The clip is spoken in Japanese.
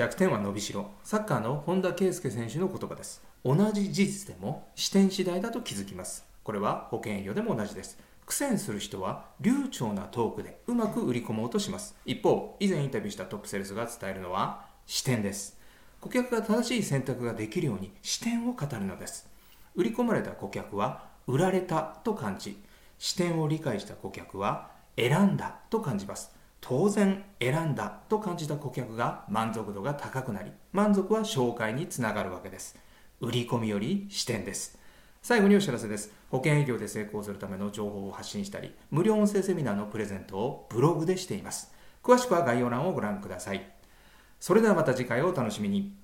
弱点は伸びしろ。サッカーの本田圭佑選手の言葉です。同じ事実でも視点次第だと気づきます。これは保険営業でも同じです。苦戦する人は流暢なトークでうまく売り込もうとします。一方以前インタビューしたトップセールスが伝えるのは視点です。顧客が正しい選択ができるように視点を語るのです。売り込まれた顧客は売られたと感じ。視点を理解した顧客は選んだと感じます。当然選んだと感じた顧客が満足度が高くなり満足は紹介につながるわけです。売り込みより視点です。最後にお知らせです。保険営業で成功するための情報を発信したり無料音声セミナーのプレゼントをブログでしています。詳しくは概要欄をご覧ください。それではまた次回をお楽しみに。